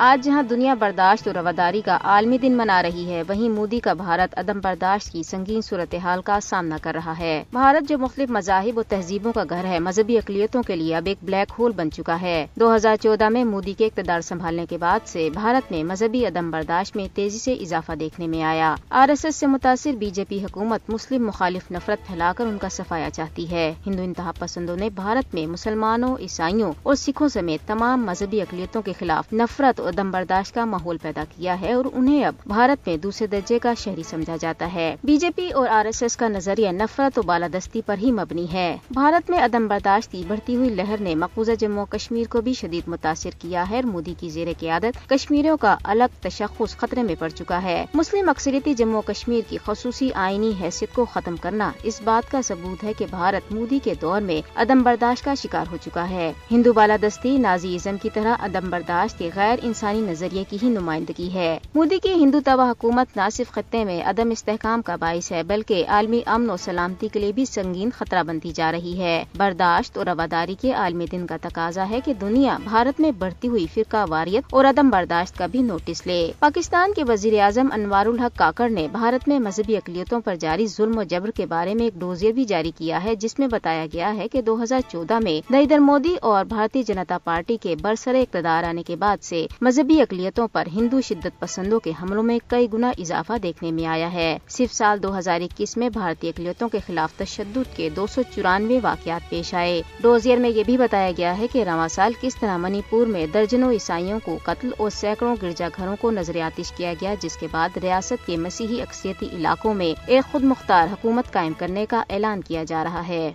آج جہاں دنیا برداشت اور رواداری کا عالمی دن منا رہی ہے، وہیں مودی کا بھارت عدم برداشت کی سنگین صورتحال کا سامنا کر رہا ہے۔ بھارت جو مختلف مذاہب و تہذیبوں کا گھر ہے، مذہبی اقلیتوں کے لیے اب ایک بلیک ہول بن چکا ہے۔ دو ہزار چودہ میں مودی کے اقتدار سنبھالنے کے بعد سے بھارت میں مذہبی عدم برداشت میں تیزی سے اضافہ دیکھنے میں آیا۔ آر ایس ایس سے متاثر بی جے پی حکومت مسلم مخالف نفرت پھیلا کر ان کا صفایا چاہتی ہے۔ ہندو انتہا پسندوں نے بھارت میں مسلمانوں، عیسائیوں اور سکھوں سمیت تمام مذہبی اقلیتوں کے خلاف نفرت اور عدم برداشت کا ماحول پیدا کیا ہے اور انہیں اب بھارت میں دوسرے درجے کا شہری سمجھا جاتا ہے۔ بی جے پی اور آر ایس ایس کا نظریہ نفرت و بالادستی پر ہی مبنی ہے۔ بھارت میں عدم برداشت کی بڑھتی ہوئی لہر نے مقبوضہ جموں کشمیر کو بھی شدید متاثر کیا ہے مودی کی زیر قیادت کشمیریوں کا الگ تشخص خطرے میں پڑ چکا ہے۔ مسلم اکثریتی جموں کشمیر کی خصوصی آئینی حیثیت کو ختم کرنا اس بات کا ثبوت ہے کہ بھارت مودی کے دور میں عدم برداشت کا شکار ہو چکا ہے۔ ہندو بالادستی نازی ازم کی طرح عدم برداشت کے غیر انسانی نظریے کی ہی نمائندگی ہے۔ مودی کی ہندو تباہ حکومت نہ صرف خطے میں عدم استحکام کا باعث ہے، بلکہ عالمی امن و سلامتی کے لیے بھی سنگین خطرہ بنتی جا رہی ہے۔ برداشت اور رواداری کے عالمی دن کا تقاضا ہے کہ دنیا بھارت میں بڑھتی ہوئی فرقہ واریت اور عدم برداشت کا بھی نوٹس لے۔ پاکستان کے وزیر اعظم انوار الحق کاکڑ نے بھارت میں مذہبی اقلیتوں پر جاری ظلم و جبر کے بارے میں ایک ڈوزیر بھی جاری کیا ہے، جس میں بتایا گیا ہے کہ دو ہزار چودہ میں نریندر مودی اور بھارتی جنتا پارٹی کے برسر اقتدار آنے کے بعد سے مذہبی اقلیتوں پر ہندو شدت پسندوں کے حملوں میں کئی گنا اضافہ دیکھنے میں آیا ہے۔ صرف سال دو ہزار اکیس میں بھارتی اقلیتوں کے خلاف تشدد کے دو سو چورانوے واقعات پیش آئے۔ ڈوزیر میں یہ بھی بتایا گیا ہے کہ رواں سال کس طرح منی پور میں درجنوں عیسائیوں کو قتل اور سینکڑوں گرجا گھروں کو نظر آتش کیا گیا، جس کے بعد ریاست کے مسیحی اکثریتی علاقوں میں ایک خود مختار حکومت قائم کرنے کا اعلان کیا جا رہا ہے۔